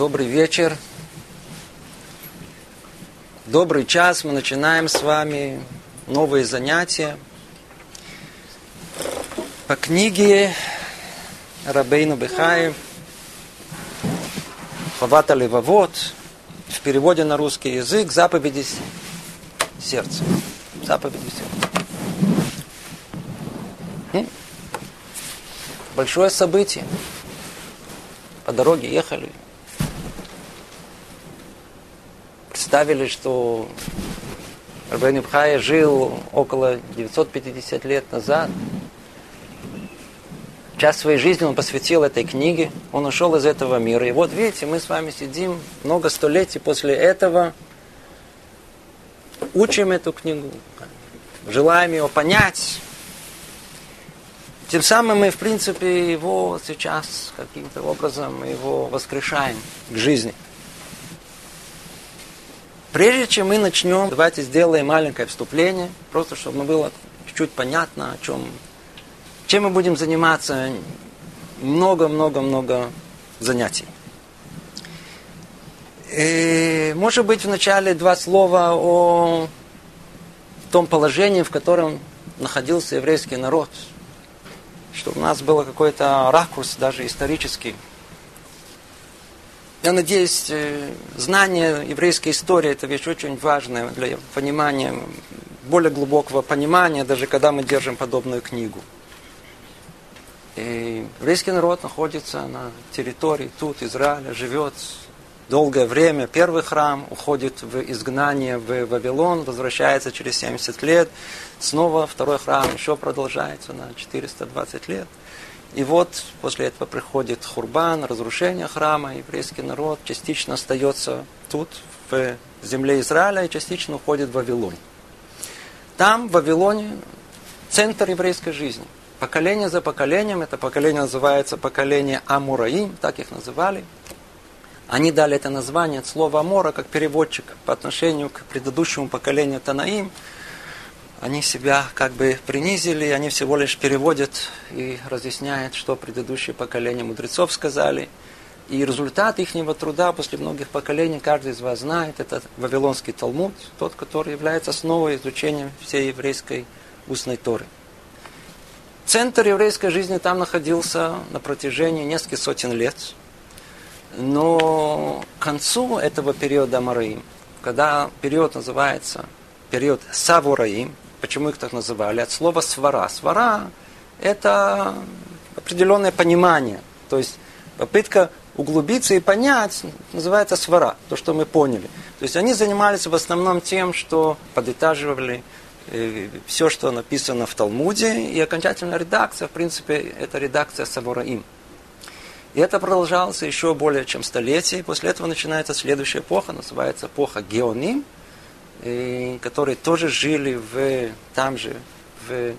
Добрый вечер. Добрый час. Мы начинаем с вами новые занятия по книге Рабейну Бехаи Хавата Левовод в переводе на русский язык заповеди сердца. Заповеди сердца. Большое событие. По дороге ехали, представили, что Рабейн Ибхая жил около 950 лет назад. Часть своей жизни он посвятил этой книге. Он ушел из этого мира. И вот видите, мы с вами сидим много столетий после этого, учим эту книгу, желаем его понять. Тем самым мы, в принципе, его сейчас каким-то образом его воскрешаем к жизни. Прежде чем мы начнем, давайте сделаем маленькое вступление, просто чтобы было чуть-чуть понятно, о чем, чем мы будем заниматься много-много-много занятий. И, может быть, вначале два слова о том положении, в котором находился еврейский народ, чтобы у нас был какой-то ракурс, даже исторический, я надеюсь, э, знание еврейской истории – это вещь очень важная для понимания, более глубокого понимания, даже когда мы держим подобную книгу. И еврейский народ находится на территории тут, Израиля, живет долгое время. Первый храм уходит в изгнание в Вавилон, возвращается через 70 лет. Снова второй храм еще продолжается на 420 лет. И вот после этого приходит хурбан, разрушение храма, еврейский народ частично остается тут, в земле Израиля, и частично уходит в Вавилон. Там, в Вавилоне, центр еврейской жизни. Поколение за поколением, это поколение называется поколение Амураим, так их называли. Они дали это название от слова Амора, как переводчик по отношению к предыдущему поколению Танаим – они себя как бы принизили, они всего лишь переводят и разъясняют, что предыдущие поколения мудрецов сказали. И результат их труда после многих поколений, каждый из вас знает, это Вавилонский Талмуд, тот, который является основой изучения всей еврейской устной Торы. Центр еврейской жизни там находился на протяжении нескольких сотен лет. Но к концу этого периода Мараим, когда период называется период Савураим, Почему их так называли? От слова свара. Свара – это определенное понимание. То есть попытка углубиться и понять называется свара, то, что мы поняли. То есть они занимались в основном тем, что подытаживали э, все, что написано в Талмуде, и окончательная редакция, в принципе, это редакция Савораим. И это продолжалось еще более чем столетие. После этого начинается следующая эпоха, называется эпоха Геоним – которые тоже жили в, там же, в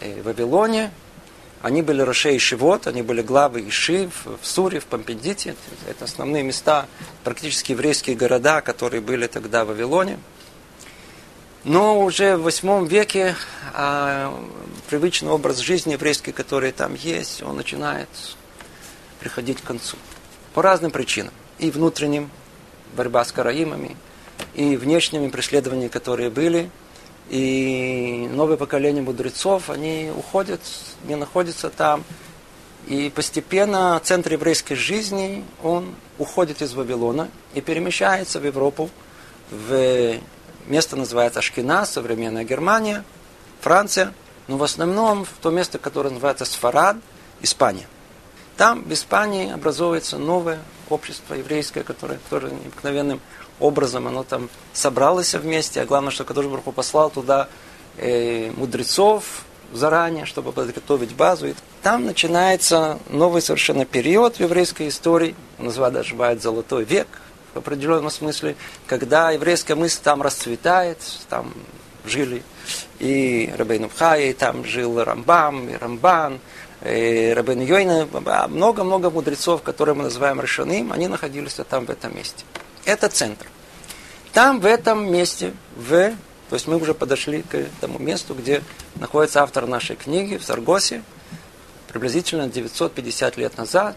э, Вавилоне. Они были Роше и Шивот, они были главы Ишив в Суре, в Помпедите. Это основные места, практически еврейские города, которые были тогда в Вавилоне. Но уже в восьмом веке а, привычный образ жизни еврейский, который там есть, он начинает приходить к концу. По разным причинам. И внутренним, борьба с караимами, и внешними преследованиями, которые были. И новое поколение мудрецов, они уходят, не находятся там. И постепенно центр еврейской жизни, он уходит из Вавилона и перемещается в Европу, в место называется Ашкина, современная Германия, Франция, но в основном в то место, которое называется Сфарад, Испания. Там в Испании образовывается новое общество еврейское, которое тоже необыкновенным образом оно там собралось вместе, а главное, что Кадош Барху послал туда э, мудрецов заранее, чтобы подготовить базу. И там начинается новый совершенно период в еврейской истории, называют даже бывает золотой век, в определенном смысле, когда еврейская мысль там расцветает, там жили и Рабейн Бхай, и там жил Рамбам, и Рамбан, и Рабейн Йойна, много-много мудрецов, которые мы называем Решаным, они находились там, в этом месте. Это центр. Там, в этом месте, в, то есть мы уже подошли к тому месту, где находится автор нашей книги, в Саргосе, приблизительно 950 лет назад,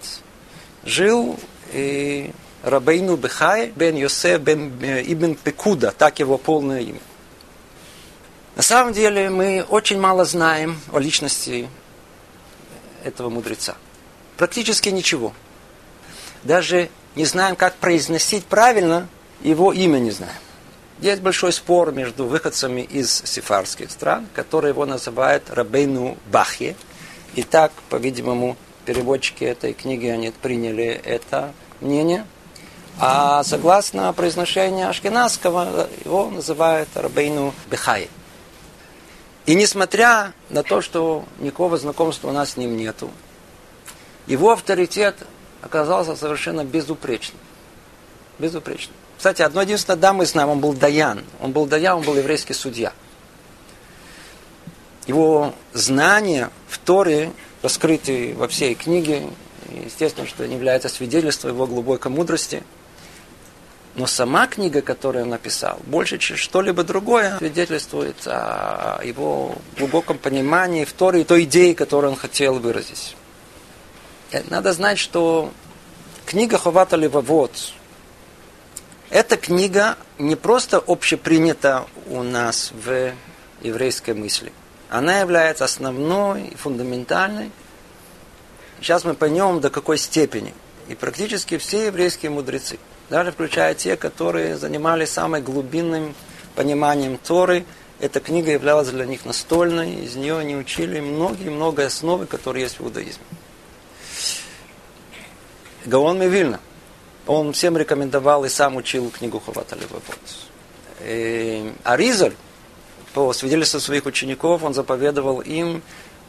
жил и Рабейну Бехай бен Йосеф бен э, Ибн Пекуда, так его полное имя. На самом деле мы очень мало знаем о личности этого мудреца. Практически ничего. Даже не знаем, как произносить правильно, его имя не знаем. Есть большой спор между выходцами из сефарских стран, которые его называют Рабейну Бахе. И так, по-видимому, переводчики этой книги, они приняли это мнение. А согласно произношению Ашкенадского, его называют Рабейну Бехай. И несмотря на то, что никакого знакомства у нас с ним нету, его авторитет оказался совершенно безупречным. Безупречным. Кстати, одно единственное, да, мы знаем, он был Даян. Он был Даян, он был еврейский судья. Его знания в Торе раскрыты во всей книге. Естественно, что это является свидетельством его глубокой мудрости. Но сама книга, которую он написал, больше, чем что-либо другое, свидетельствует о его глубоком понимании в Торе и той идеи, которую он хотел выразить. Надо знать, что книга Ховата Левовод, эта книга не просто общепринята у нас в еврейской мысли. Она является основной и фундаментальной. Сейчас мы поймем до какой степени. И практически все еврейские мудрецы, даже включая те, которые занимались самым глубинным пониманием Торы, эта книга являлась для них настольной, из нее они учили многие-много основы, которые есть в иудаизме. Гаон Мивильна. Он всем рекомендовал и сам учил книгу Хавата Левовод. Аризаль, по свидетельству своих учеников, он заповедовал им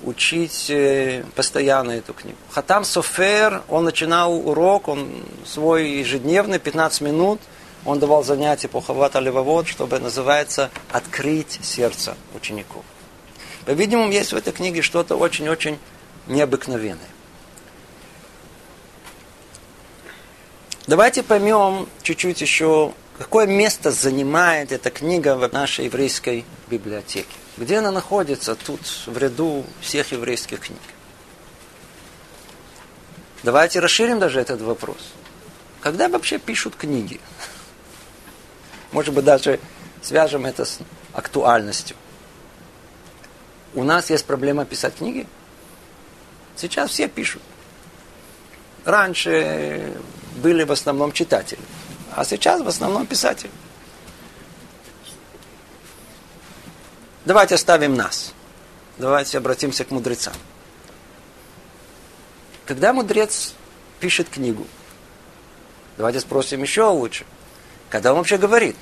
учить э, постоянно эту книгу. Хатам Софер, он начинал урок, он свой ежедневный, 15 минут, он давал занятия по Хавата Левовод, чтобы, называется, открыть сердце учеников. По-видимому, есть в этой книге что-то очень-очень необыкновенное. Давайте поймем чуть-чуть еще, какое место занимает эта книга в нашей еврейской библиотеке. Где она находится тут, в ряду всех еврейских книг. Давайте расширим даже этот вопрос. Когда вообще пишут книги? Может быть, даже свяжем это с актуальностью. У нас есть проблема писать книги? Сейчас все пишут. Раньше были в основном читатели, а сейчас в основном писатели. Давайте оставим нас. Давайте обратимся к мудрецам. Когда мудрец пишет книгу, давайте спросим еще лучше. Когда он вообще говорит?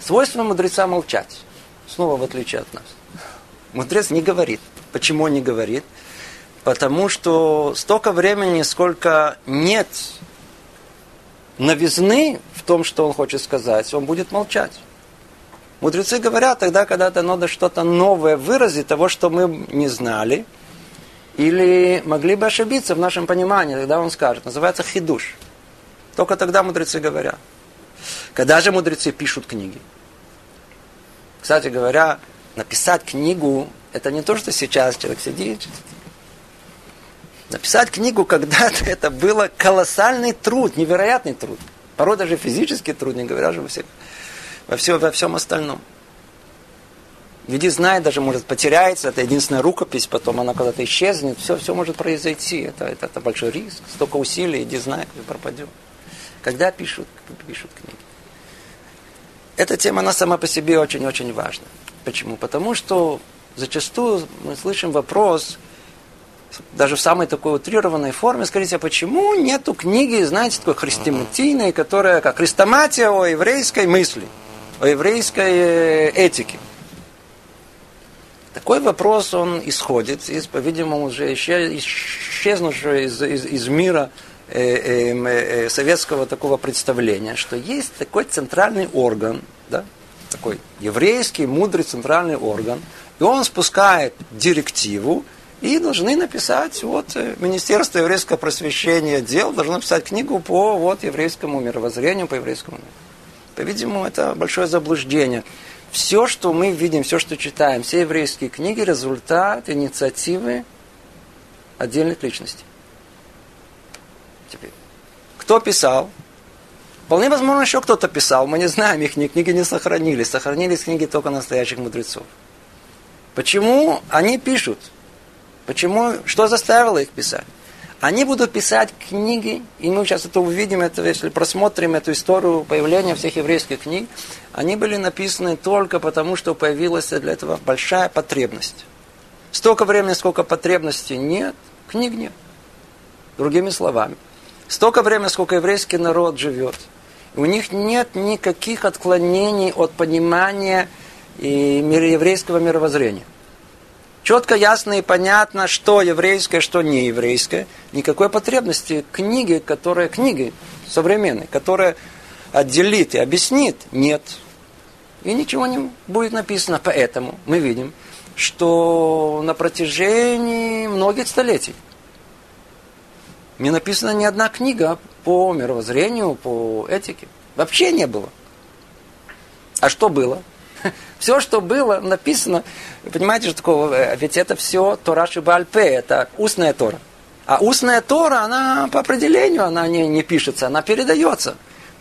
Свойство мудреца молчать. Снова в отличие от нас. Мудрец не говорит. Почему он не говорит? Потому что столько времени, сколько нет новизны в том, что он хочет сказать, он будет молчать. Мудрецы говорят тогда, когда это надо что-то новое выразить, того, что мы не знали, или могли бы ошибиться в нашем понимании, тогда он скажет. Называется хидуш. Только тогда мудрецы говорят. Когда же мудрецы пишут книги? Кстати говоря, написать книгу, это не то, что сейчас человек сидит, Написать книгу когда-то это было колоссальный труд, невероятный труд. Порой даже физический труд, не говоря же во, всех, во, всем, во всем остальном. Ведь знает, даже может потеряется, это единственная рукопись, потом она когда-то исчезнет, все, все может произойти. Это, это, это большой риск, столько усилий, иди знай, как пропадет. Когда пишут, пишут книги. Эта тема, она сама по себе очень-очень важна. Почему? Потому что зачастую мы слышим вопрос, даже в самой такой утрированной форме, скажите, а почему нету книги, знаете, такой христианитийной, которая как христоматия о еврейской мысли, о еврейской э, этике? Такой вопрос, он исходит из, по-видимому, уже исчезнувшего из, из, из мира э, э, э, советского такого представления, что есть такой центральный орган, да, такой еврейский, мудрый центральный орган, и он спускает директиву, и должны написать, вот, э, Министерство еврейского просвещения дел должно написать книгу по вот, еврейскому мировоззрению, по еврейскому. По-видимому, это большое заблуждение. Все, что мы видим, все, что читаем, все еврейские книги, результат инициативы отдельных личностей. Теперь, Кто писал? Вполне возможно, еще кто-то писал. Мы не знаем, их книги не сохранились. Сохранились книги только настоящих мудрецов. Почему они пишут? Почему? Что заставило их писать? Они будут писать книги, и мы сейчас это увидим, это, если просмотрим эту историю появления всех еврейских книг, они были написаны только потому, что появилась для этого большая потребность. Столько времени, сколько потребностей нет, книг нет. Другими словами, столько времени, сколько еврейский народ живет, у них нет никаких отклонений от понимания и еврейского мировоззрения. Четко, ясно и понятно, что еврейское, что не еврейское. Никакой потребности книги, которая книги современной, которая отделит и объяснит, нет. И ничего не будет написано. Поэтому мы видим, что на протяжении многих столетий не написана ни одна книга по мировоззрению, по этике. Вообще не было. А что было? Все, что было написано, понимаете, что такого, э, ведь это все Тора Шибальпе, это устная Тора. А устная Тора, она по определению, она не, не пишется, она передается.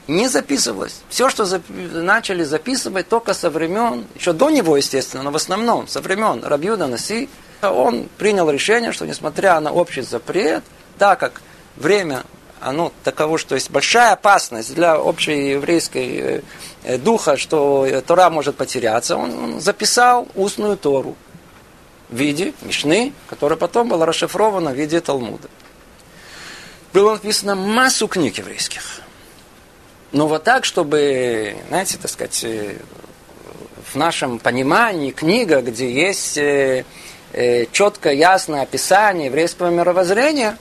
Не записывалась. Все, что зап... начали записывать только со времен, еще до него, естественно, но в основном со времен Рабьюда Наси, он принял решение, что несмотря на общий запрет, так как время оно таково, что есть большая опасность для общей еврейской э, э, духа, что Тора может потеряться, он записал устную Тору в виде Мишны, которая потом была расшифрована в виде Талмуда. Было написано массу книг еврейских. Но вот так, чтобы, знаете, так сказать, э, в нашем понимании книга, где есть четкое, ясное описание еврейского мировоззрения,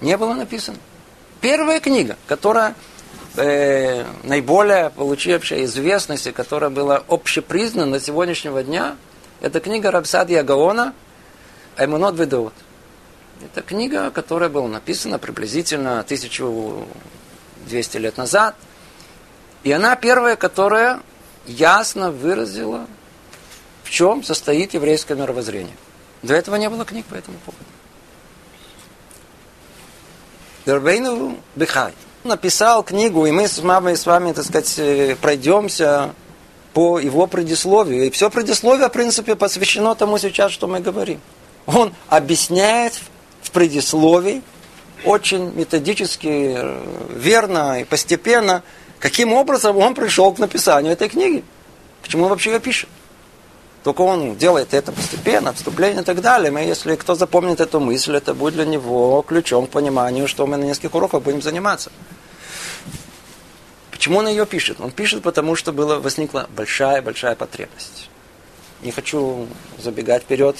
не было написано. Первая книга, которая э, наиболее получившая известность и которая была общепризнана на сегодняшнего дня, это книга Рабсадия Гаона «Эмунот Ведот». Это книга, которая была написана приблизительно 1200 лет назад. И она первая, которая ясно выразила, в чем состоит еврейское мировоззрение. До этого не было книг по этому поводу. Рабейну Бехай написал книгу, и мы с мамой с вами, так сказать, э, пройдемся по его предисловию. И все предисловие, в принципе, посвящено тому сейчас, что мы говорим. Он объясняет в предисловии очень методически, э, верно и постепенно, каким образом он пришел к написанию этой книги. Почему он вообще ее пишет. Только он делает это постепенно, вступление и так далее. Мы, если кто запомнит эту мысль, это будет для него ключом к пониманию, что мы на нескольких уроках будем заниматься. Почему он ее пишет? Он пишет, потому что была, возникла большая-большая потребность. Не хочу забегать вперед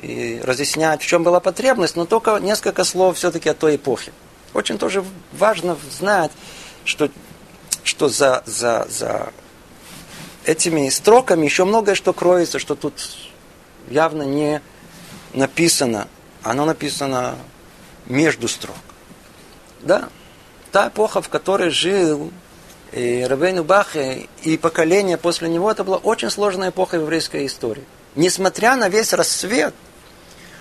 и разъяснять, в чем была потребность, но только несколько слов все-таки о той эпохе. Очень тоже важно знать, что, что за, за, за этими строками еще многое что кроется, что тут явно не написано. Оно написано между строк. Да, та эпоха, в которой жил и Рабейну Бахе и поколение после него, это была очень сложная эпоха еврейской истории. Несмотря на весь рассвет,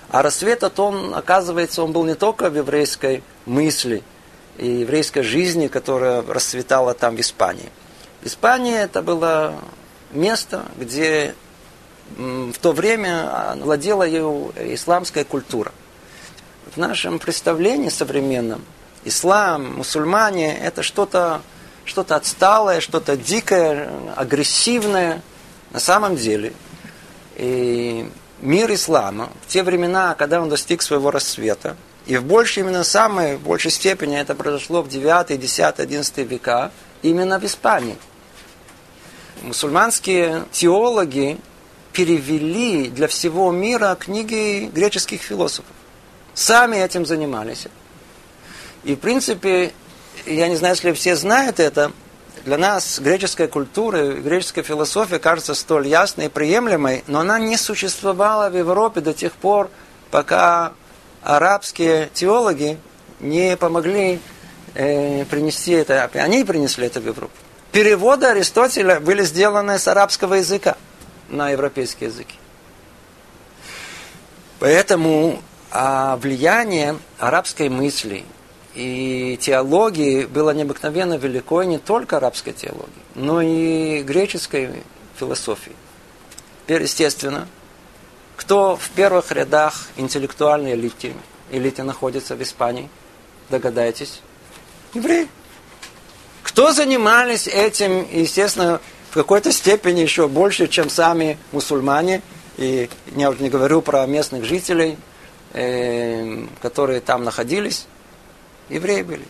а рассвет от он, оказывается, он был не только в еврейской мысли и еврейской жизни, которая расцветала там в Испании. Испания это было место, где в то время владела ее исламская культура. В нашем представлении современном ислам, мусульмане – это что-то что отсталое, что-то дикое, агрессивное. На самом деле, и мир ислама в те времена, когда он достиг своего рассвета, и в большей, именно самой в большей степени это произошло в 9, 10, 11 века, именно в Испании – мусульманские теологи перевели для всего мира книги греческих философов. Сами этим занимались. И, в принципе, я не знаю, если все знают это, для нас греческая культура, греческая философия кажется столь ясной и приемлемой, но она не существовала в Европе до тех пор, пока арабские теологи не помогли э, принести это. Они принесли это в Европу переводы Аристотеля были сделаны с арабского языка на европейский язык. Поэтому а, влияние арабской мысли и теологии было необыкновенно велико, и не только арабской теологии, но и греческой философии. Теперь, естественно, кто в первых рядах интеллектуальной элиты, элиты находится в Испании? Догадайтесь. Евреи. Кто занимались этим, естественно, в какой-то степени еще больше, чем сами мусульмане. И я уже не говорю про местных жителей, э, которые там находились. Евреи были.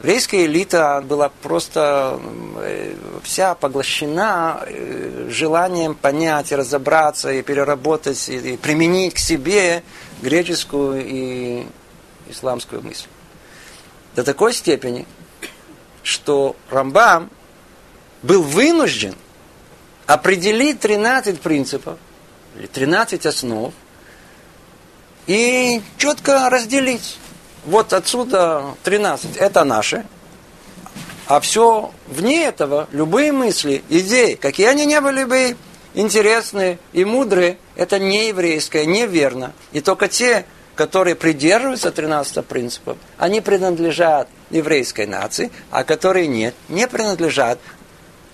Еврейская элита была просто э, вся поглощена э, желанием понять, и разобраться, и переработать, и, и применить к себе греческую и исламскую мысль. До такой степени, что Рамбам был вынужден определить 13 принципов или 13 основ и четко разделить. Вот отсюда 13 это наше, а все вне этого, любые мысли, идеи, какие они не были бы интересные и мудрые, это не еврейское, неверно. И только те, которые придерживаются 13 принципов, они принадлежат еврейской нации, а которые нет, не принадлежат.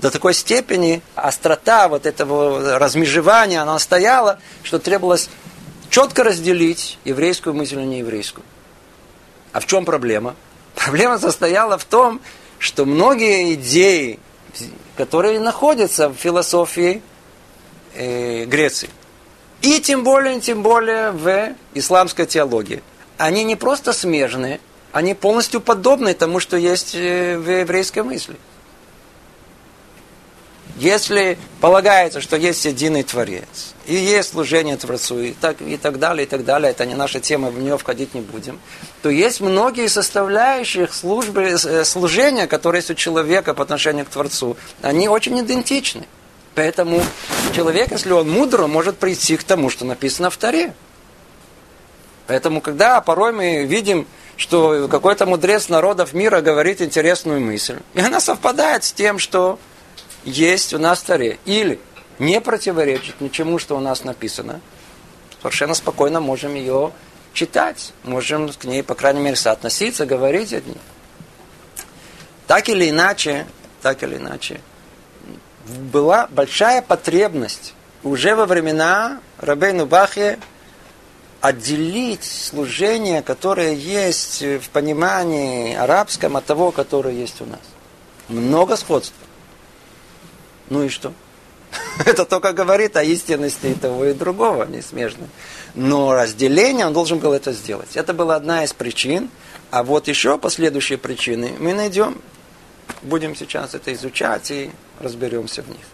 До такой степени острота вот этого размежевания, она стояла, что требовалось четко разделить еврейскую мысль и нееврейскую. А в чем проблема? Проблема состояла в том, что многие идеи, которые находятся в философии э, Греции, и тем более, тем более в исламской теологии. Они не просто смежные, они полностью подобны тому, что есть э, в еврейской мысли. Если полагается, что есть единый Творец, и есть служение Творцу, и так, и так далее, и так далее, это не наша тема, в нее входить не будем, то есть многие составляющие службы, э, служения, которые есть у человека по отношению к Творцу, они очень идентичны. Поэтому человек, если он мудр, может прийти к тому, что написано в Таре. Поэтому, когда порой мы видим, что какой-то мудрец народов мира говорит интересную мысль, и она совпадает с тем, что есть у нас в Таре, или не противоречит ничему, что у нас написано, совершенно спокойно можем ее читать, можем к ней, по крайней мере, соотноситься, говорить от ней. Так или иначе, так или иначе, была большая потребность уже во времена Рабейну Бахе отделить служение, которое есть в понимании арабском, от того, которое есть у нас. Много сходства. Ну и что? Это только говорит о истинности и того и другого, не смежно. Но разделение он должен был это сделать. Это была одна из причин. А вот еще последующие причины мы найдем. Будем сейчас это изучать и разберемся в них.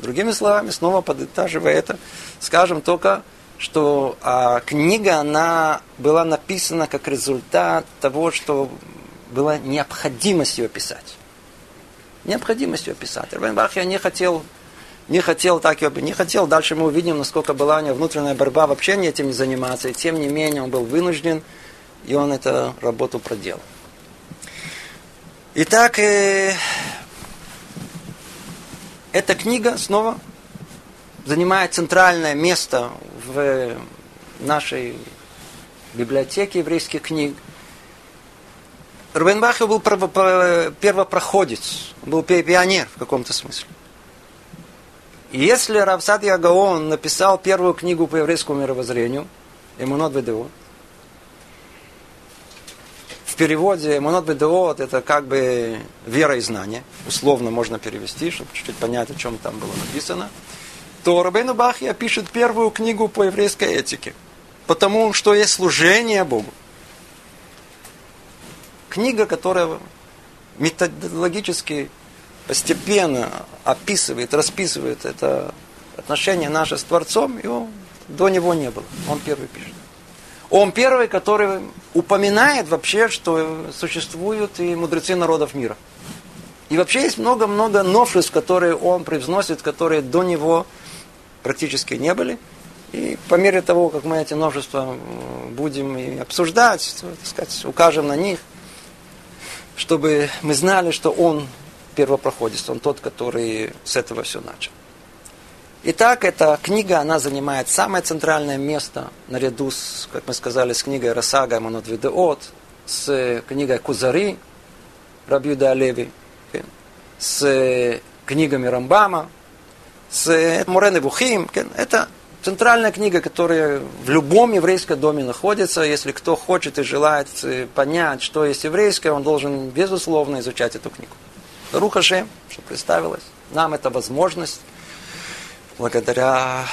Другими словами, снова подытаживая это, скажем только, что а, книга, она была написана как результат того, что была необходимость ее писать. Необходимость ее писать. Рабин Бахья не хотел, не хотел так ее, не хотел. Дальше мы увидим, насколько была у него внутренняя борьба вообще не этим не заниматься. И тем не менее он был вынужден, и он эту работу проделал. Итак, э, эта книга снова занимает центральное место в нашей библиотеке еврейских книг. Рубен Бахе был первопроходец, был пионер в каком-то смысле. И если Равсад Ягаон написал первую книгу по еврейскому мировоззрению, Эмунот Бедео, переводе Монот Бедеот это как бы вера и знание. Условно можно перевести, чтобы чуть-чуть понять, о чем там было написано. То Рабейну Бахья пишет первую книгу по еврейской этике. Потому что есть служение Богу. Книга, которая методологически постепенно описывает, расписывает это отношение наше с Творцом, его до него не было. Он первый пишет. Он первый, который упоминает вообще, что существуют и мудрецы народов мира. И вообще есть много-много новшеств, которые он привносит, которые до него практически не были. И по мере того, как мы эти новшества будем и обсуждать, так сказать, укажем на них, чтобы мы знали, что он первопроходец, он тот, который с этого все начал. Итак, эта книга, она занимает самое центральное место наряду с, как мы сказали, с книгой Расага Манот Видеот, с книгой Кузари Рабьюда Леви, с книгами Рамбама, с Мурены Бухим. Это центральная книга, которая в любом еврейском доме находится. Если кто хочет и желает понять, что есть еврейское, он должен, безусловно, изучать эту книгу. Рухаше, что представилось. Нам это возможность благодаря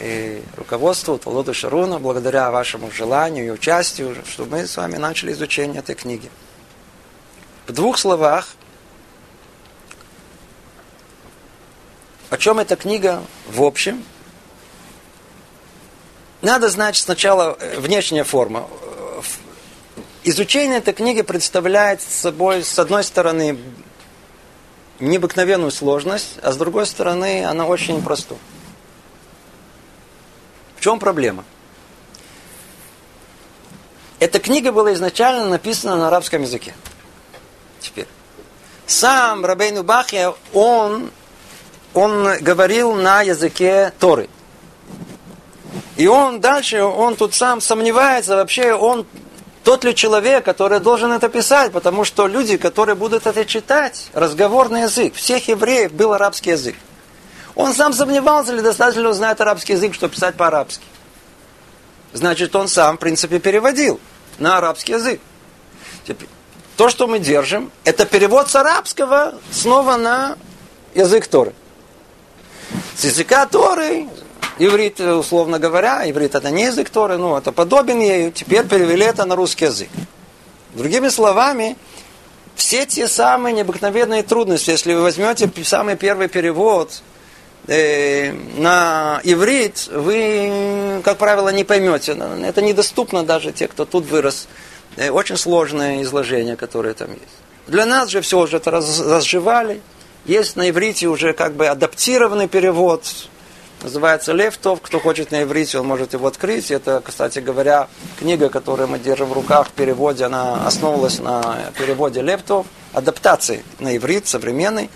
и руководству Талоду Шаруна, благодаря вашему желанию и участию, чтобы мы с вами начали изучение этой книги. В двух словах, о чем эта книга в общем. Надо знать сначала э, внешняя форма. Изучение этой книги представляет собой, с одной стороны, необыкновенную сложность, а с другой стороны, она очень простая. В чем проблема? Эта книга была изначально написана на арабском языке. Теперь. Сам Рабейну Бахья, он, он говорил на языке Торы. И он дальше, он тут сам сомневается, вообще он тот ли человек, который должен это писать, потому что люди, которые будут это читать, разговорный язык, всех евреев был арабский язык. Он сам сомневался, ли достаточно он знает арабский язык, чтобы писать по-арабски. Значит, он сам, в принципе, переводил на арабский язык. Теперь, то, что мы держим, это перевод с арабского снова на язык Торы. С языка Торы, иврит, условно говоря, иврит это не язык Торы, ну, это подобен ею, теперь перевели это на русский язык. Другими словами, все те самые необыкновенные трудности, если вы возьмете самый первый перевод э, на иврит, вы, как правило, не поймете. Это недоступно даже те, кто тут вырос. Э, очень сложное изложение, которое там есть. Для нас же все уже это раз. Есть на иврите уже как бы адаптированный перевод. Называется Левтов. Кто хочет на иврите, он может его открыть. Это, кстати говоря, книга, которую мы держим в руках в переводе, она основывалась на переводе Левтов. Адаптации на иврит современный.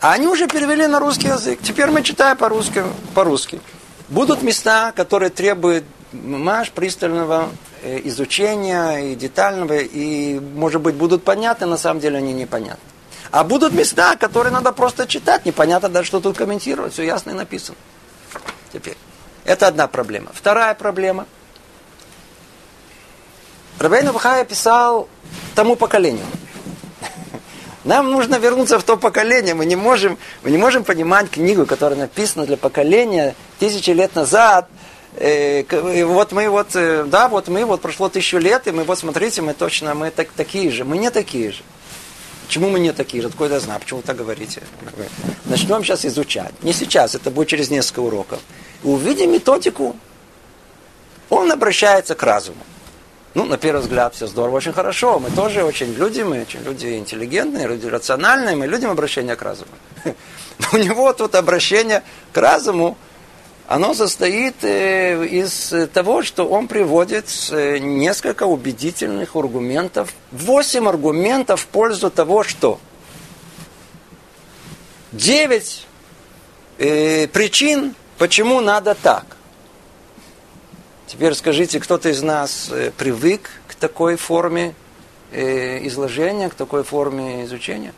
А они уже перевели на русский язык. Теперь мы читаем по-русски. по-русски. Будут места, которые требуют маш пристального э, изучения и детального, и, может быть, будут понятны, на самом деле они непонятны. А будут места, которые надо просто читать, непонятно даже, что тут комментировать, все ясно и написано. Теперь. Это одна проблема. Вторая проблема. Рабейн Бахая писал тому поколению – нам нужно вернуться в то поколение. Мы не можем, мы не можем понимать книгу, которая написана для поколения тысячи лет назад. Э, и вот мы вот, э, да, вот мы вот прошло тысячу лет, и мы вот смотрите, мы точно, мы так, такие же. Мы не такие же. Почему мы не такие же? Откуда я знаю? Почему вы так говорите? Начнем сейчас изучать. Не сейчас, это будет через несколько уроков. увидим методику. Он обращается к разуму. Ну, на первый взгляд, все здорово, очень хорошо. Мы тоже очень люди, мы очень люди интеллигентные, люди рациональные, мы людям обращение к разуму. У него тут обращение к разуму, оно состоит э, из того, что он приводит э, несколько убедительных аргументов, восемь аргументов в пользу того, что девять э, причин, почему надо так. Теперь скажите, кто-то из нас привык к такой форме изложения, к такой форме изучения?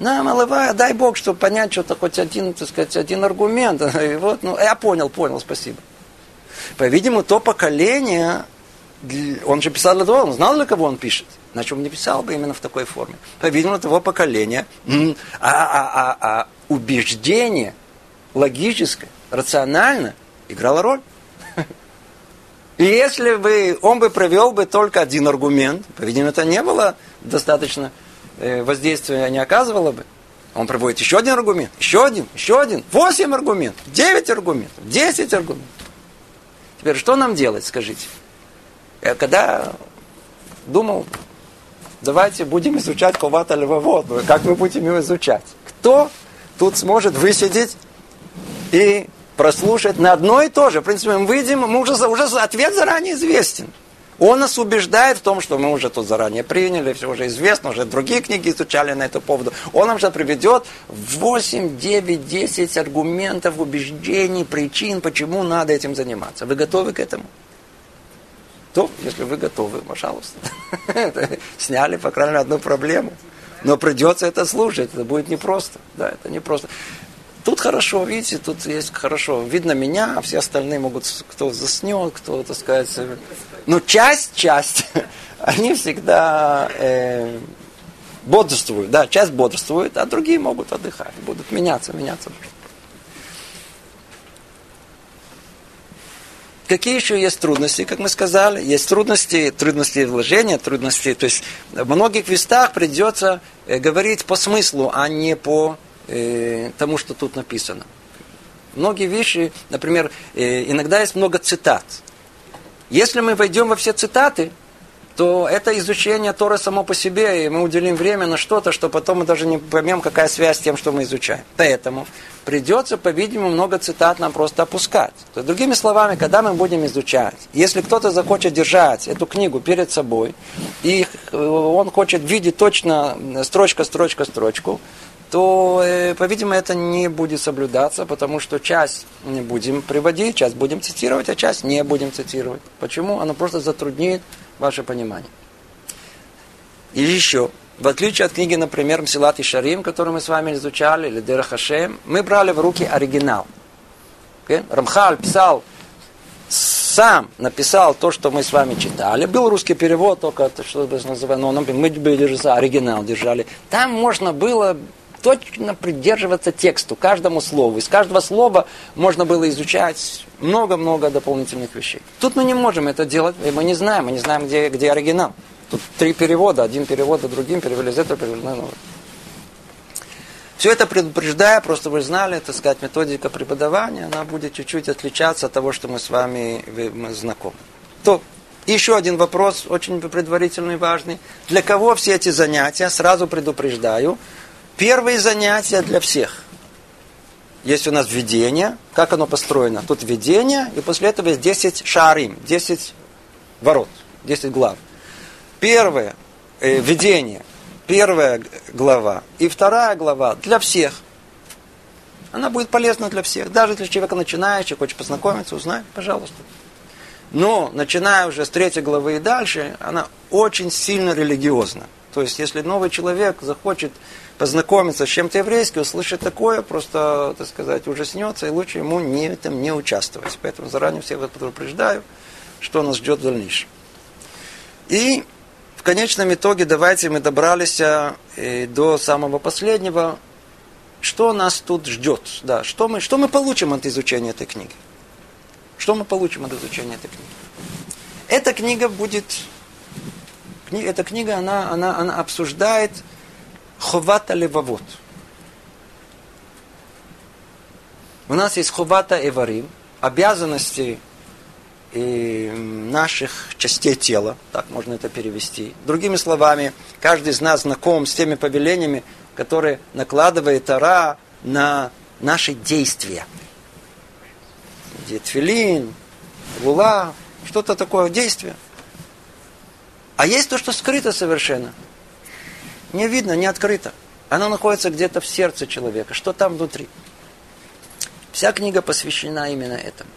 На, маловая, дай Бог, чтобы понять что-то, хоть один, так сказать, один аргумент. И вот, ну, я понял, понял, спасибо. По-видимому, то поколение, он же писал для того, он знал, для кого он пишет. Иначе он не писал бы именно в такой форме. По-видимому, того поколения, а, а, а, а убеждение логическое, рационально играло роль. И если бы он бы провел бы только один аргумент, по-видимому, это не было достаточно воздействия, не оказывало бы. Он проводит еще один аргумент, еще один, еще один, восемь аргументов, девять аргументов, десять аргументов. Теперь что нам делать, скажите? Я когда думал, давайте будем изучать Ковата Львовод, как мы будем его изучать? Кто тут сможет высидеть и прослушать на одно и то же. В принципе, мы выйдем, мы уже, уже ответ заранее известен. Он нас убеждает в том, что мы уже тут заранее приняли, все уже известно, уже другие книги изучали на эту поводу. Он нам сейчас приведет 8, 9, 10 аргументов, убеждений, причин, почему надо этим заниматься. Вы готовы к этому? То, если вы готовы, пожалуйста. Сняли, по крайней мере, одну проблему. Но придется это слушать, это будет непросто. Да, это непросто. Тут хорошо, видите, тут есть хорошо. Видно меня, а все остальные могут, кто заснет, кто, так сказать... Ну, часть, часть, они всегда э, бодрствуют, да, часть бодрствует, а другие могут отдыхать, будут меняться, меняться. Какие еще есть трудности, как мы сказали? Есть трудности, трудности вложения, трудности. То есть в многих местах придется э, говорить по смыслу, а не по э, тому, что тут написано. Многие вещи, например, э, иногда есть много цитат. Если мы войдем во все цитаты, то это изучение Торы само по себе, и мы уделим время на что-то, что потом мы даже не поймем, какая связь с тем, что мы изучаем. Поэтому придется, по-видимому, много цитат нам просто опускать. То есть, другими словами, когда мы будем изучать, если кто-то захочет держать эту книгу перед собой, и он хочет видеть точно строчка, строчка, строчку, то, э, по-видимому, это не будет соблюдаться, потому что часть не будем приводить, часть будем цитировать, а часть не будем цитировать. Почему? Оно просто затруднит ваше понимание. И еще, в отличие от книги, например, Мсилат и Шарим, которую мы с вами изучали, или Дера Хашем, мы брали в руки оригинал. Рамхаль писал, сам написал то, что мы с вами читали. Был русский перевод, только что называется, но мы были оригинал держали. Там можно было точно придерживаться тексту, каждому слову. Из каждого слова можно было изучать много-много дополнительных вещей. Тут мы не можем это делать, и мы не знаем, мы не знаем, где, где оригинал. Тут три перевода, один перевод за другим, перевели из этого, перевели на новый. Все это предупреждая, просто вы знали, так сказать, методика преподавания, она будет чуть-чуть отличаться от того, что мы с вами мы знакомы. То еще один вопрос, очень предварительный, важный. Для кого все эти занятия? Сразу предупреждаю, Первые занятия для всех. Есть у нас введение. Как оно построено? Тут введение, и после этого есть 10 шарим, 10 ворот, 10 глав. Первое э, введение, первая глава и вторая глава для всех. Она будет полезна для всех. Даже если человек начинающий, хочет познакомиться, узнать, пожалуйста. Но, начиная уже с третьей главы и дальше, она очень сильно религиозна. То есть, если новый человек захочет познакомиться с чем-то еврейским, услышать такое, просто, так сказать, ужаснется, и лучше ему не, этом не участвовать. Поэтому заранее всех предупреждаю, что нас ждет в дальнейшем. И в конечном итоге давайте мы добрались э, до самого последнего. Что нас тут ждет? Да, что, мы, что мы получим от изучения этой книги? Что мы получим от изучения этой книги? Эта книга будет... Эта книга, она, она, она обсуждает Ховата левовод. У нас есть ховата эварим, обязанности и наших частей тела, так можно это перевести. Другими словами, каждый из нас знаком с теми повелениями, которые накладывает Тара на наши действия. Тфилин, лула, что-то такое действие. А есть то, что скрыто совершенно – не видно, не открыто. Оно находится где-то в сердце человека. Что там внутри? Вся книга посвящена именно этому.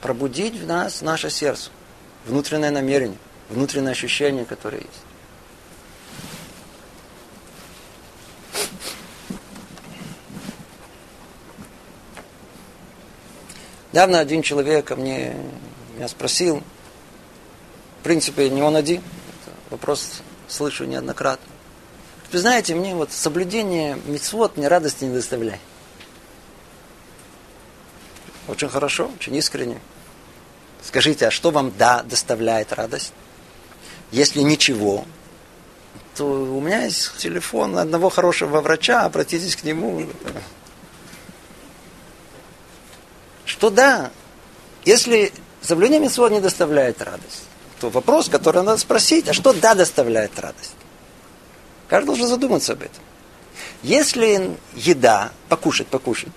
Пробудить в нас наше сердце. Внутреннее намерение, внутреннее ощущение, которое есть. Недавно один человек ко мне меня спросил, в принципе, не он один, вопрос слышу неоднократно. Вы знаете, мне вот соблюдение мецвод мне радости не доставляет. Очень хорошо, очень искренне. Скажите, а что вам да доставляет радость? Если ничего, то у меня есть телефон одного хорошего врача, обратитесь к нему. Что да, если соблюдение митцвот не доставляет радость, то вопрос, который надо спросить, а что да доставляет радость? Каждый должен задуматься об этом. Если еда, покушать, покушать,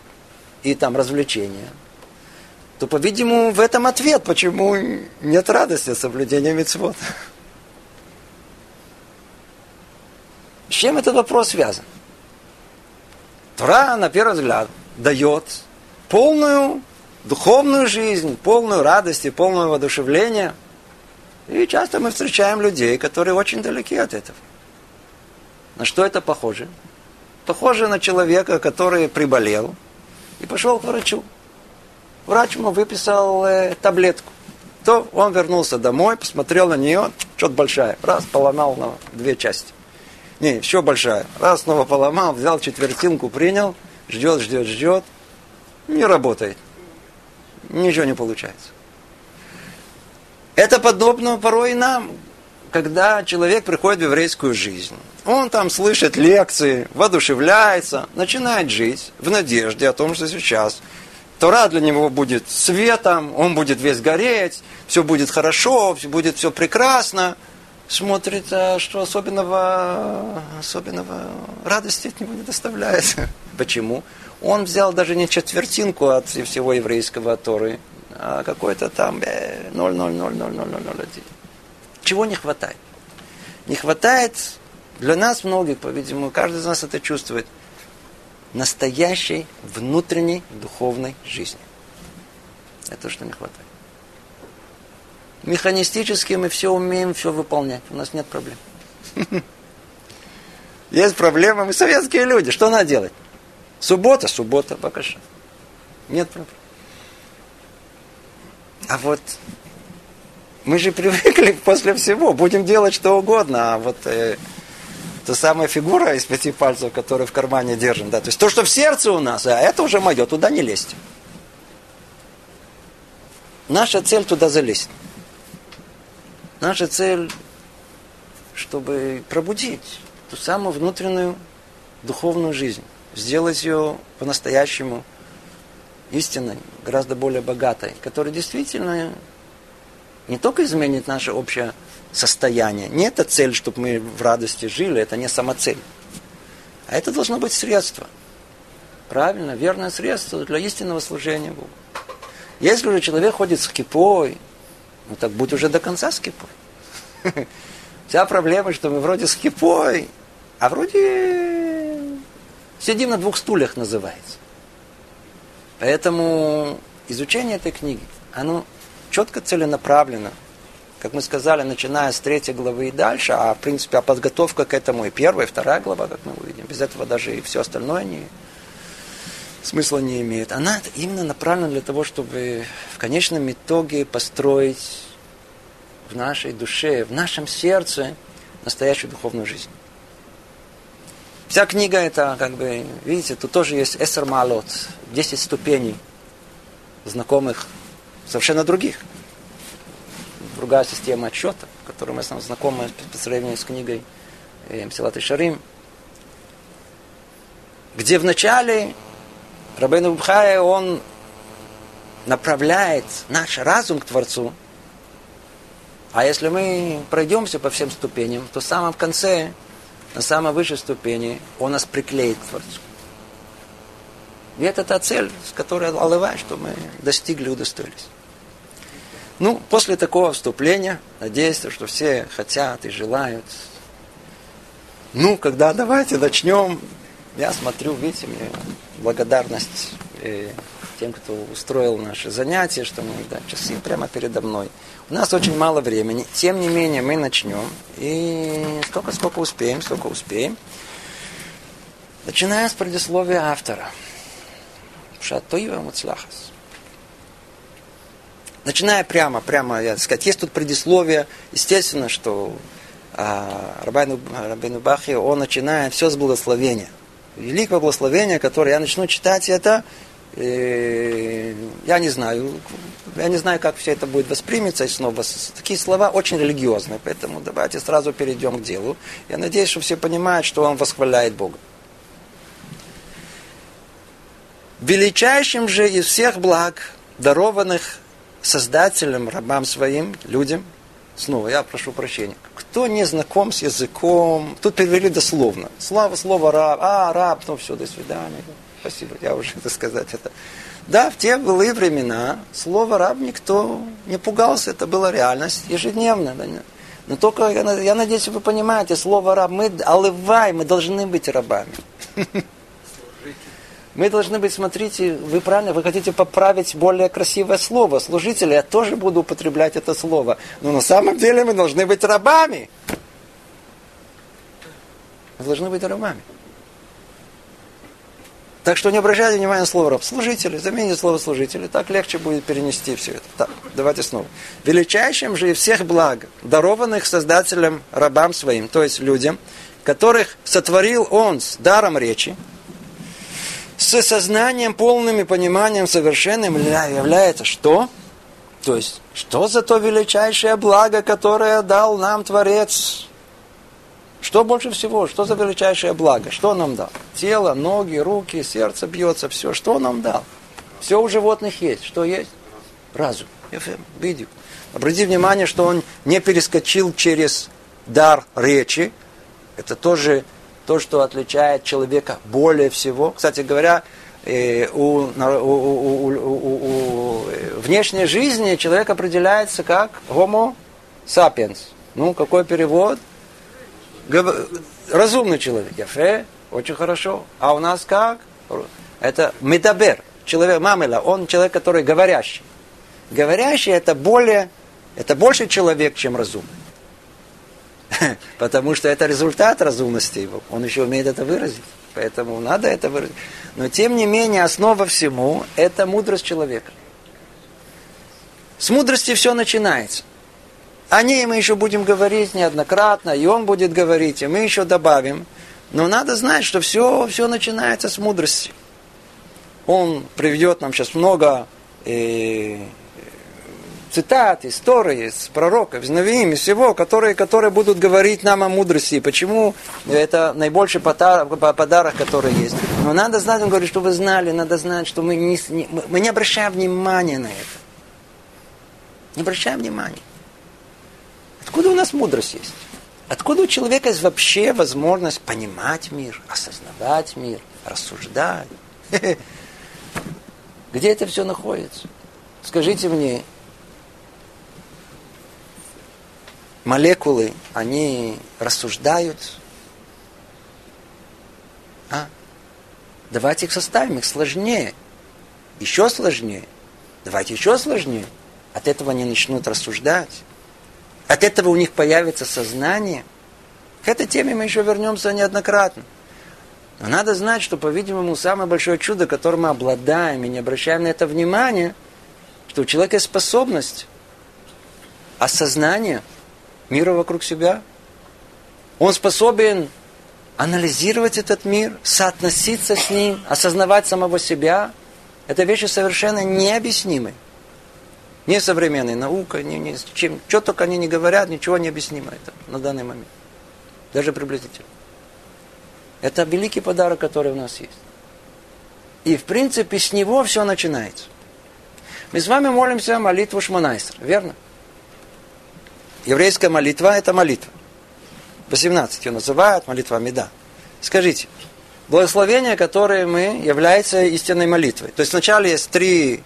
и там развлечения, то, по-видимому, в этом ответ, почему нет радости от соблюдения мецвод. С чем этот вопрос связан? Тора, на первый взгляд, дает полную духовную жизнь, полную радость и полное воодушевление И часто мы встречаем людей, которые очень далеки от этого. На что это похоже? Похоже на человека, который приболел и пошел к врачу. Врач ему выписал э, таблетку. То он вернулся домой, посмотрел на нее, что-то большая. Раз, поломал на две части. Не, еще большая. Раз, снова поломал, взял четвертинку, принял, ждет, ждет, ждет. Не работает. Ничего не получается. Это подобно порой и нам, когда человек приходит в еврейскую жизнь. Он там слышит лекции, воодушевляется, начинает жить в надежде о том, что сейчас Тора для него будет светом, он будет весь гореть, все будет хорошо, будет все прекрасно. Смотрит, а что особенного, особенного радости от него не доставляет. Почему? Он взял даже не четвертинку от всего еврейского Торы, а какой-то там 0,0000001. Чего не хватает? Не хватает для нас многих, по-видимому, каждый из нас это чувствует, настоящей внутренней духовной жизни. Это что не хватает. Механистически мы все умеем, все выполнять. У нас нет проблем. Есть проблема, мы советские люди. Что надо делать? Суббота, суббота, покажи. Нет проблем. А вот мы же привыкли после всего, будем делать что угодно, а вот э, та самая фигура из пяти пальцев, которую в кармане держим, да, то есть то, что в сердце у нас, а это уже мое, туда не лезть. Наша цель туда залезть. Наша цель, чтобы пробудить ту самую внутреннюю духовную жизнь, сделать ее по-настоящему истинной, гораздо более богатой, которая действительно не только изменит наше общее состояние. Не это цель, чтобы мы в радости жили, это не сама цель. А это должно быть средство. Правильно, верное средство для истинного служения Богу. Если же человек ходит с кипой, ну так будь уже до конца с кипой. Вся проблема, что мы вроде с кипой, а вроде сидим на двух стульях называется. Поэтому изучение этой книги, оно четко целенаправленно. Как мы сказали, начиная с третьей главы и дальше, а в принципе а подготовка к этому и первая, и вторая глава, как мы увидим, без этого даже и все остальное не, смысла не имеет. Она именно направлена для того, чтобы в конечном итоге построить в нашей душе, в нашем сердце настоящую духовную жизнь. Вся книга это, как бы, видите, тут тоже есть эсер малот, 10 ступеней знакомых совершенно других. Другая система отсчета, которую мы сам знакомы по сравнению с книгой э, Мсилат и Шарим, где вначале Рабейн Убхай, он направляет наш разум к Творцу, а если мы пройдемся по всем ступеням, то в самом конце, на самой высшей ступени, он нас приклеит к Творцу. И это та цель, с которой Аллах, что мы достигли, удостоились. Ну, после такого вступления, надеюсь, что все хотят и желают. Ну, когда давайте начнем. Я смотрю, видите, мне благодарность тем, кто устроил наши занятия, что мы, да, часы прямо передо мной. У нас очень мало времени. Тем не менее, мы начнем. И столько, сколько успеем, столько успеем. Начиная с предисловия автора. Шатоива Муцлахас. Начиная прямо, прямо, я сказать, есть тут предисловие, естественно, что а, Рабайну, Бахи, он начинает все с благословения. Великое благословение, которое я начну читать это, э, я не знаю, я не знаю, как все это будет воспримется, и снова такие слова очень религиозные, поэтому давайте сразу перейдем к делу. Я надеюсь, что все понимают, что он восхваляет Бога. Величайшим же из всех благ, дарованных создателям, рабам своим, людям, снова я прошу прощения, кто не знаком с языком, тут перевели дословно, слава, слово раб, а, раб, ну все, до свидания, спасибо, я уже это сказать это. Да, в те былые времена слово раб никто не пугался, это была реальность ежедневная. Но только, я надеюсь, вы понимаете, слово раб, мы, алывай, мы должны быть рабами. Мы должны быть, смотрите, вы правильно, вы хотите поправить более красивое слово. Служители, я тоже буду употреблять это слово. Но на самом деле мы должны быть рабами. Мы должны быть рабами. Так что не обращайте внимания на слово раб. Служители, замените слово служители, так легче будет перенести все это. Так, давайте снова. Величайшим же и всех благ, дарованных Создателем рабам своим, то есть людям, которых сотворил Он с даром речи, с сознанием, полным и пониманием совершенным является что? То есть, что за то величайшее благо, которое дал нам Творец? Что больше всего? Что за величайшее благо? Что нам дал? Тело, ноги, руки, сердце бьется, все. Что нам дал? Все у животных есть. Что есть? Разум. Видео. Обрати внимание, что он не перескочил через дар речи. Это тоже то, что отличает человека более всего. Кстати говоря, э, у, у, у, у внешней жизни человек определяется как homo sapiens. Ну, какой перевод? разумный человек. Яфе, очень хорошо. А у нас как? Это медабер, человек мамела, он человек, который говорящий. Говорящий это более, это больше человек, чем разумный. Потому что это результат разумности его. Он еще умеет это выразить. Поэтому надо это выразить. Но тем не менее, основа всему – это мудрость человека. С мудрости все начинается. О ней мы еще будем говорить неоднократно, и он будет говорить, и мы еще добавим. Но надо знать, что все, все начинается с мудрости. Он приведет нам сейчас много э, цитат, историй из пророков, из Навиим, из всего, которые, которые будут говорить нам о мудрости. Почему это наибольший подарок, подарок, который есть. Но надо знать, он говорит, что вы знали, надо знать, что мы не, мы не обращаем внимания на это. Не обращаем внимания. Откуда у нас мудрость есть? Откуда у человека есть вообще возможность понимать мир, осознавать мир, рассуждать? Где это все находится? Скажите мне, молекулы, они рассуждают? А? Давайте их составим, их сложнее. Еще сложнее. Давайте еще сложнее. От этого они начнут рассуждать. От этого у них появится сознание. К этой теме мы еще вернемся неоднократно. Но надо знать, что, по-видимому, самое большое чудо, которым мы обладаем и не обращаем на это внимания, что у человека есть способность осознания мира вокруг себя. Он способен анализировать этот мир, соотноситься с ним, осознавать самого себя. Это вещи совершенно необъяснимые. Ни современная наука, ни, ни чем, что только они не говорят, ничего не объяснимо это на данный момент. Даже приблизительно. Это великий подарок, который у нас есть. И в принципе с него все начинается. Мы с вами молимся молитву Шманайстер, верно? Еврейская молитва – это молитва. 18 ее называют молитва Меда. Скажите, благословение, которое мы, является истинной молитвой. То есть сначала есть три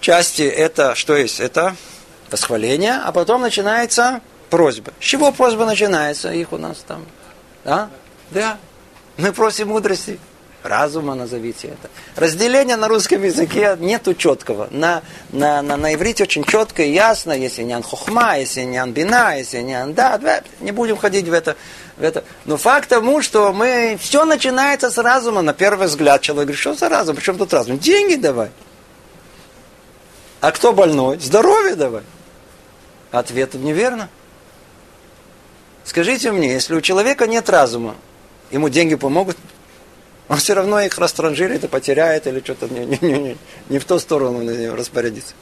части это, что есть? Это восхваление, а потом начинается просьба. С чего просьба начинается? Их у нас там. Да? Да. Мы просим мудрости. Разума назовите это. Разделения на русском языке нету четкого. На, на, на, на иврите очень четко и ясно, если не анхохма, если не анбина, если не анда. Не будем ходить в это, в это. Но факт тому, что мы все начинается с разума. На первый взгляд человек говорит, что за разум? Причем тут разум? Деньги давай. А кто больной? Здоровье давай. Ответ неверно. Скажите мне, если у человека нет разума, ему деньги помогут? Он все равно их растранжирит и потеряет или что-то не, не, не, не, в ту сторону на него распорядится.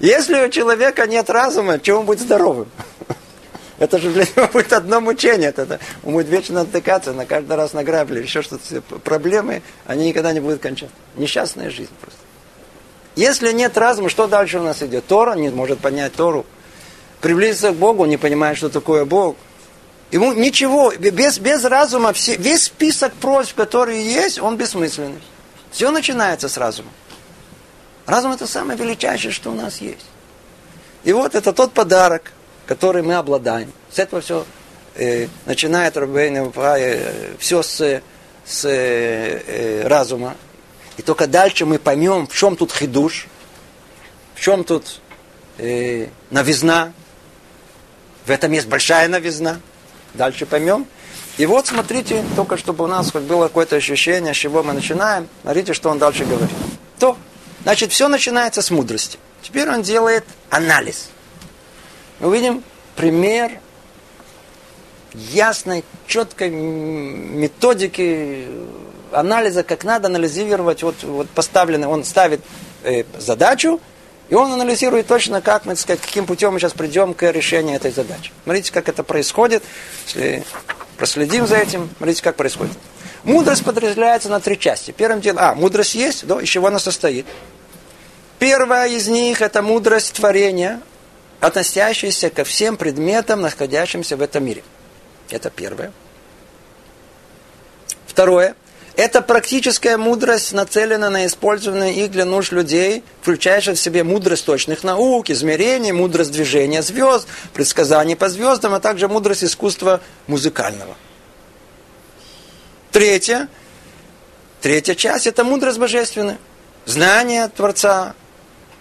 Если у человека нет разума, чего он будет здоровым? Это же для него будет одно мучение. Это, он будет вечно натыкаться на каждый раз на грабли, еще что-то. Проблемы, они никогда не будут кончаться. Несчастная жизнь просто. Если нет разума, что дальше у нас идет? Тора не может понять Тору. Приблизиться к Богу, не понимая, что такое Бог. Ему ничего, без, без разума, все, весь список просьб, которые есть, он бессмысленный. Все начинается с разума. Разум это самое величайшее, что у нас есть. И вот это тот подарок, который мы обладаем. С этого все э, начинает Рабейн э, все с с э, э, разума. И только дальше мы поймем, в чем тут хидуш, в чем тут э, новизна. В этом есть большая новизна. Дальше поймем. И вот смотрите, только чтобы у нас хоть было какое-то ощущение, с чего мы начинаем. Смотрите, что он дальше говорит. То, значит, все начинается с мудрости. Теперь он делает анализ. Мы увидим пример ясной, четкой методики анализа, как надо анализировать вот, вот поставленный, он ставит э, задачу, и он анализирует точно, как мы, сказать, каким путем мы сейчас придем к решению этой задачи. Смотрите, как это происходит. Если проследим за этим, смотрите, как происходит. Мудрость подразделяется на три части. Первым делом, а, мудрость есть, да, из чего она состоит. Первая из них – это мудрость творения, относящаяся ко всем предметам, находящимся в этом мире. Это первое. Второе – это практическая мудрость, нацеленная на использование их для нужд людей, включающая в себе мудрость точных наук, измерений, мудрость движения звезд, предсказаний по звездам, а также мудрость искусства музыкального. Третье, третья часть – это мудрость божественная. Знание Творца,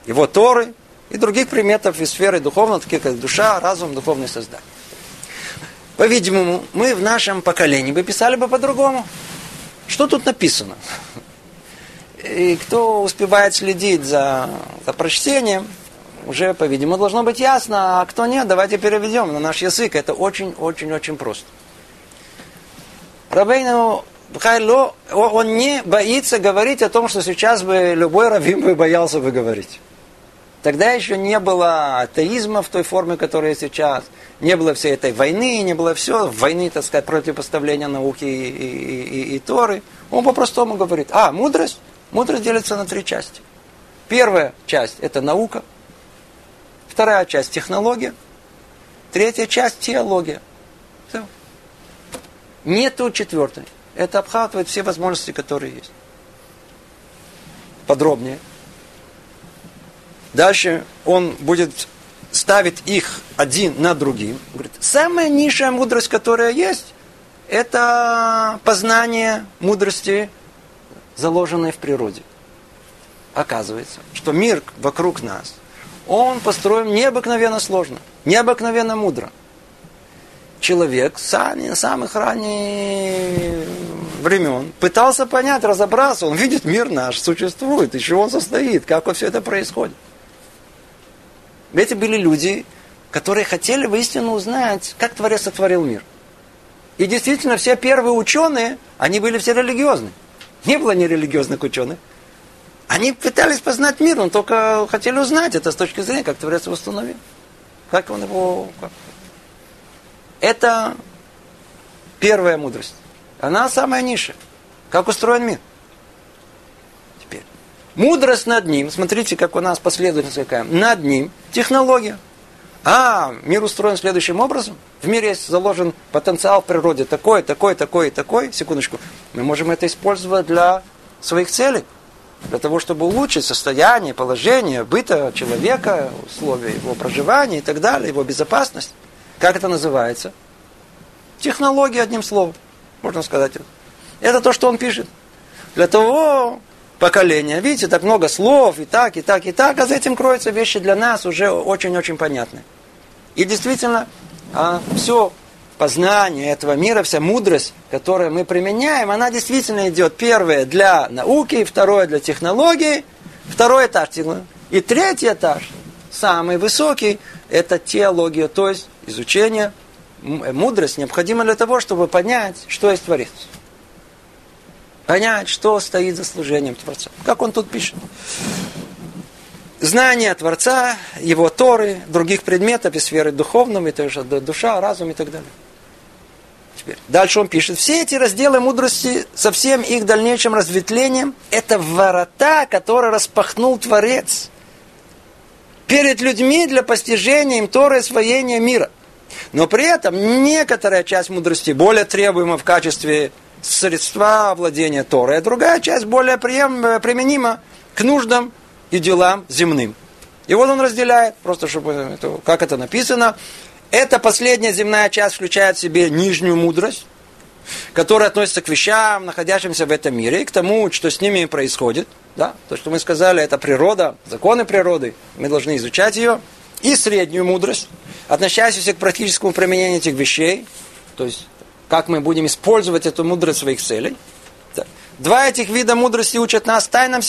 его Торы и других приметов из сферы духовной, таких как душа, разум, духовное создание. По-видимому, мы в нашем поколении бы писали бы по-другому. Что тут написано? И кто успевает следить за, за прочтением, уже, по-видимому, должно быть ясно, а кто нет, давайте переведем на наш язык. Это очень-очень-очень просто. Рабейну Хайло, он не боится говорить о том, что сейчас бы любой раввин бы боялся бы говорить. Тогда еще не было атеизма в той форме, которая сейчас. Не было всей этой войны, не было все. Войны, так сказать, противопоставления науки и, и, и, и Торы. Он по-простому говорит, а, мудрость? Мудрость делится на три части. Первая часть – это наука. Вторая часть – технология. Третья часть – теология. Все. Нету четвертой. Это обхватывает все возможности, которые есть. Подробнее – Дальше он будет ставить их один на другим. Говорит, самая низшая мудрость, которая есть, это познание мудрости, заложенной в природе. Оказывается, что мир вокруг нас, он построен необыкновенно сложно, необыкновенно мудро. Человек с самых ранних времен пытался понять, разобраться, он видит мир наш, существует, из чего он состоит, как вот все это происходит. Эти были люди, которые хотели воистину узнать, как Творец сотворил мир. И действительно, все первые ученые, они были все религиозные. Не было нерелигиозных ученых. Они пытались познать мир, но только хотели узнать это с точки зрения, как Творец его установил. Как он его... Как... Это первая мудрость. Она самая низшая. Как устроен мир. Мудрость над ним, смотрите, как у нас последовательность какая, над ним технология. А, мир устроен следующим образом. В мире есть заложен потенциал в природе такой, такой, такой, такой. Секундочку. Мы можем это использовать для своих целей. Для того, чтобы улучшить состояние, положение, быта человека, условия его проживания и так далее, его безопасность. Как это называется? Технология, одним словом. Можно сказать. Это то, что он пишет. Для того, поколения. Видите, так много слов, и так, и так, и так, а за этим кроются вещи для нас уже очень-очень понятны. И действительно, а, все познание этого мира, вся мудрость, которую мы применяем, она действительно идет первое для науки, второе для технологии, второй этаж и третий этаж, самый высокий, это теология, то есть изучение, мудрость необходима для того, чтобы понять, что есть Творец понять, что стоит за служением Творца. Как он тут пишет. Знание Творца, его Торы, других предметов из сферы духовной, это же душа, разум и так далее. Теперь. Дальше он пишет, все эти разделы мудрости со всем их дальнейшим разветвлением, это ворота, которые распахнул Творец перед людьми для постижения им Торы и освоения мира. Но при этом некоторая часть мудрости более требуема в качестве средства владения Торой, а другая часть более применима к нуждам и делам земным. И вот он разделяет, просто чтобы это, как это написано, эта последняя земная часть включает в себе нижнюю мудрость, которые относятся к вещам, находящимся в этом мире, и к тому, что с ними происходит. Да? То, что мы сказали, это природа, законы природы. Мы должны изучать ее. И среднюю мудрость, относящуюся к практическому применению этих вещей. То есть, как мы будем использовать эту мудрость своих целей. Два этих вида мудрости учат нас тайнам,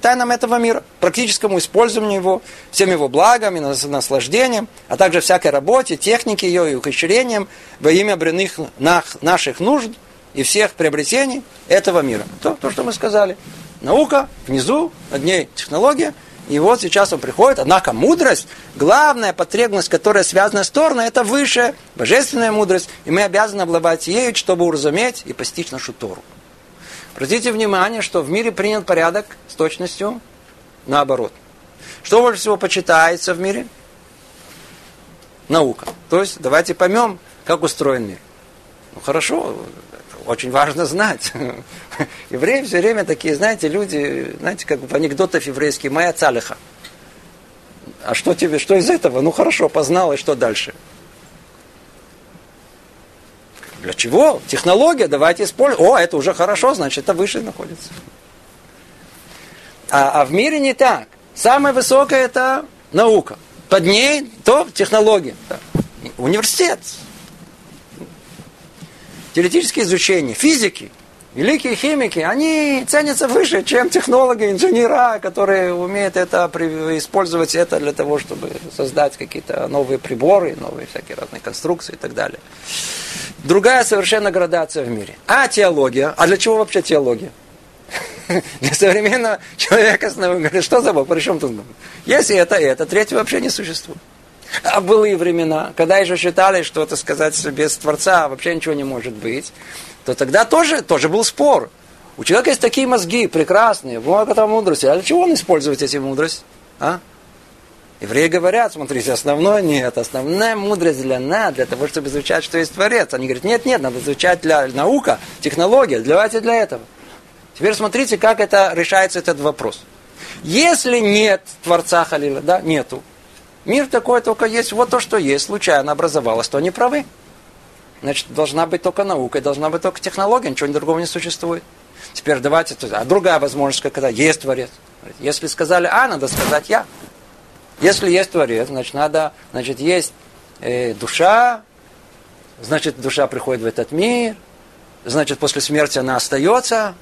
тайнам этого мира, практическому использованию его, всем его благам и наслаждением, а также всякой работе, технике ее и ухищрением во имя бренных наших нужд и всех приобретений этого мира. То, то, что мы сказали. Наука внизу, над ней технология, и вот сейчас он приходит, однако мудрость, главная потребность, которая связана с Торной, это высшая, божественная мудрость, и мы обязаны обладать ею, чтобы уразуметь и постичь нашу Тору. Обратите внимание, что в мире принят порядок с точностью наоборот. Что больше всего почитается в мире? Наука. То есть давайте поймем, как устроен мир. Ну хорошо, очень важно знать. Евреи все время такие, знаете, люди, знаете, как в анекдотах еврейских, моя цалиха. А что тебе, что из этого? Ну хорошо, познал, и что дальше? Для чего? Технология, давайте используем. О, это уже хорошо, значит, это выше находится. А, а в мире не так. Самое высокое это наука. Под ней то технология. Университет. Теоретические изучения, физики, великие химики, они ценятся выше, чем технологи, инженера, которые умеют это использовать это для того, чтобы создать какие-то новые приборы, новые всякие разные конструкции и так далее. Другая совершенно градация в мире. А теология? А для чего вообще теология? Для современного человека что за Бог, при чем тут? Если это, это, третьего вообще не существует. А были времена, когда еще считали, что, так сказать, без Творца вообще ничего не может быть, то тогда тоже, тоже был спор. У человека есть такие мозги прекрасные, много там мудрости. А для чего он использует эти мудрость? А? Евреи говорят, смотрите, основное нет, основная мудрость для нас, для того, чтобы изучать, что есть Творец. Они говорят, нет, нет, надо изучать для наука, технология, давайте для этого. Теперь смотрите, как это решается этот вопрос. Если нет Творца Халила, да, нету. Мир такой только есть, вот то, что есть, случайно образовалось, то они правы. Значит, должна быть только наука, должна быть только технология, ничего другого не существует. Теперь давайте, а другая возможность, когда есть Творец. Если сказали А, надо сказать Я. Если есть Творец, значит, надо, значит, есть э, душа, значит, душа приходит в этот мир, значит, после смерти она остается.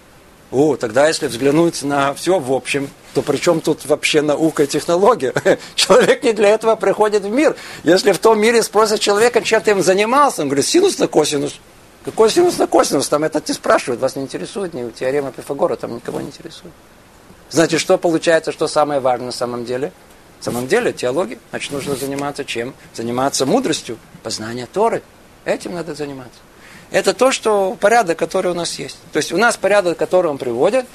О, тогда если взглянуть на все в общем, то при чем тут вообще наука и технология? Человек не для этого приходит в мир. Если в том мире спросят человека, чем ты им занимался, он говорит, синус на косинус. Какой синус на косинус? Там это не спрашивают, вас не интересует, ни теорема Пифагора, там никого не интересует. Значит, что получается, что самое важное на самом деле? На самом деле теология. Значит, нужно заниматься чем? Заниматься мудростью, познание Торы. Этим надо заниматься. Это то, что порядок, который у нас есть. То есть у нас порядок, который он приводит.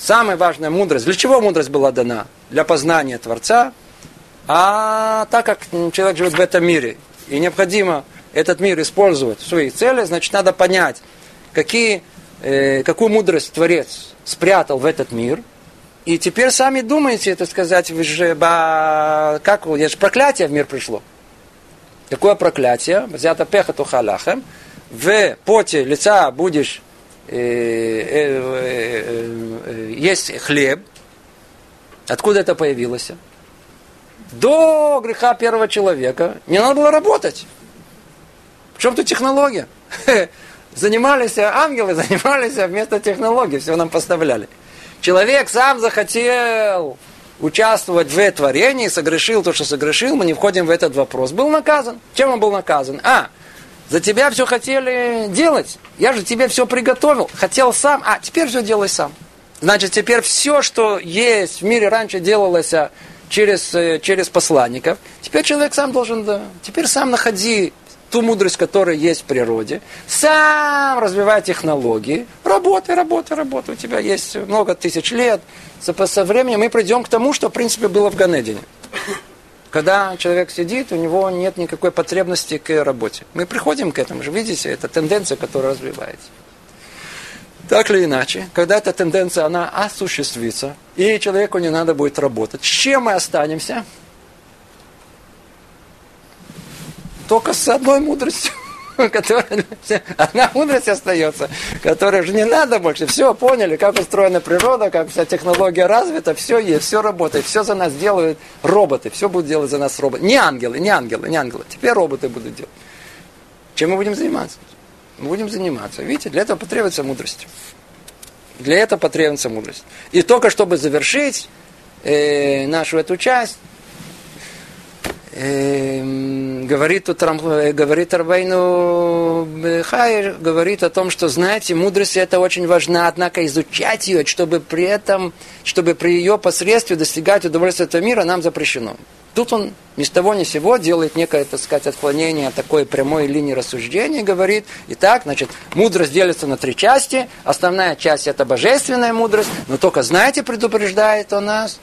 Самая важная мудрость. Для чего мудрость была дана? Для познания Творца. А так как человек живет в этом мире, и необходимо этот мир использовать в своих целях, значит, надо понять, какие, э, какую мудрость Творец спрятал в этот мир – и теперь сами думаете, это сказать, вы же, ба, как, это же проклятие в мир пришло. Какое проклятие? Взято пеха тухалахем. В поте лица будешь э, э, э, э, есть хлеб. Откуда это появилось? До греха первого человека не надо было работать. В чем тут технология? Занимались ангелы, занимались вместо технологий, все нам поставляли. Человек сам захотел участвовать в творении, согрешил то, что согрешил, мы не входим в этот вопрос. Был наказан. Чем он был наказан? А, за тебя все хотели делать. Я же тебе все приготовил. Хотел сам, а теперь все делай сам. Значит, теперь все, что есть в мире раньше делалось а, через, э, через посланников, теперь человек сам должен, да, теперь сам находи ту мудрость, которая есть в природе, сам развивай технологии, работай, работай, работай. У тебя есть много тысяч лет. Со временем мы придем к тому, что, в принципе, было в Ганедине. Когда человек сидит, у него нет никакой потребности к работе. Мы приходим к этому же, видите, это тенденция, которая развивается. Так или иначе, когда эта тенденция, она осуществится, и человеку не надо будет работать, с чем мы останемся? Только с одной мудростью. которая, одна мудрость остается, которая же не надо больше. Все, поняли, как устроена природа, как вся технология развита, все есть, все работает, все за нас делают роботы, все будут делать за нас роботы. Не ангелы, не ангелы, не ангелы. Теперь роботы будут делать. Чем мы будем заниматься? Мы будем заниматься. Видите, для этого потребуется мудрость. Для этого потребуется мудрость. И только чтобы завершить э, нашу эту часть, говорит тут э, говорит Арбайну Хайр, говорит о том, что, знаете, мудрость это очень важна, однако изучать ее, чтобы при этом, чтобы при ее посредстве достигать удовольствия этого мира, нам запрещено. Тут он ни с того ни с сего делает некое, так сказать, отклонение от такой прямой линии рассуждения говорит, итак, значит, мудрость делится на три части. Основная часть – это божественная мудрость, но только, знаете, предупреждает он нас,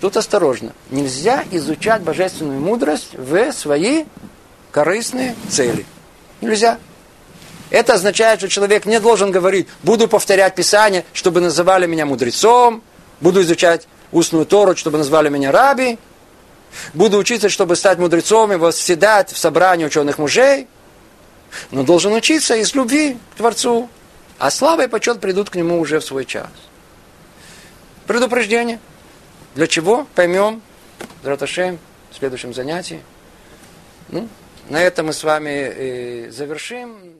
тут осторожно, нельзя изучать божественную мудрость в свои корыстные цели. Нельзя. Это означает, что человек не должен говорить, буду повторять Писание, чтобы называли меня мудрецом, буду изучать устную Тору, чтобы назвали меня раби, Буду учиться, чтобы стать мудрецом и восседать в собрании ученых мужей. Но должен учиться из любви к Творцу. А слава и почет придут к нему уже в свой час. Предупреждение. Для чего? Поймем. Драташем в следующем занятии. Ну, на этом мы с вами завершим.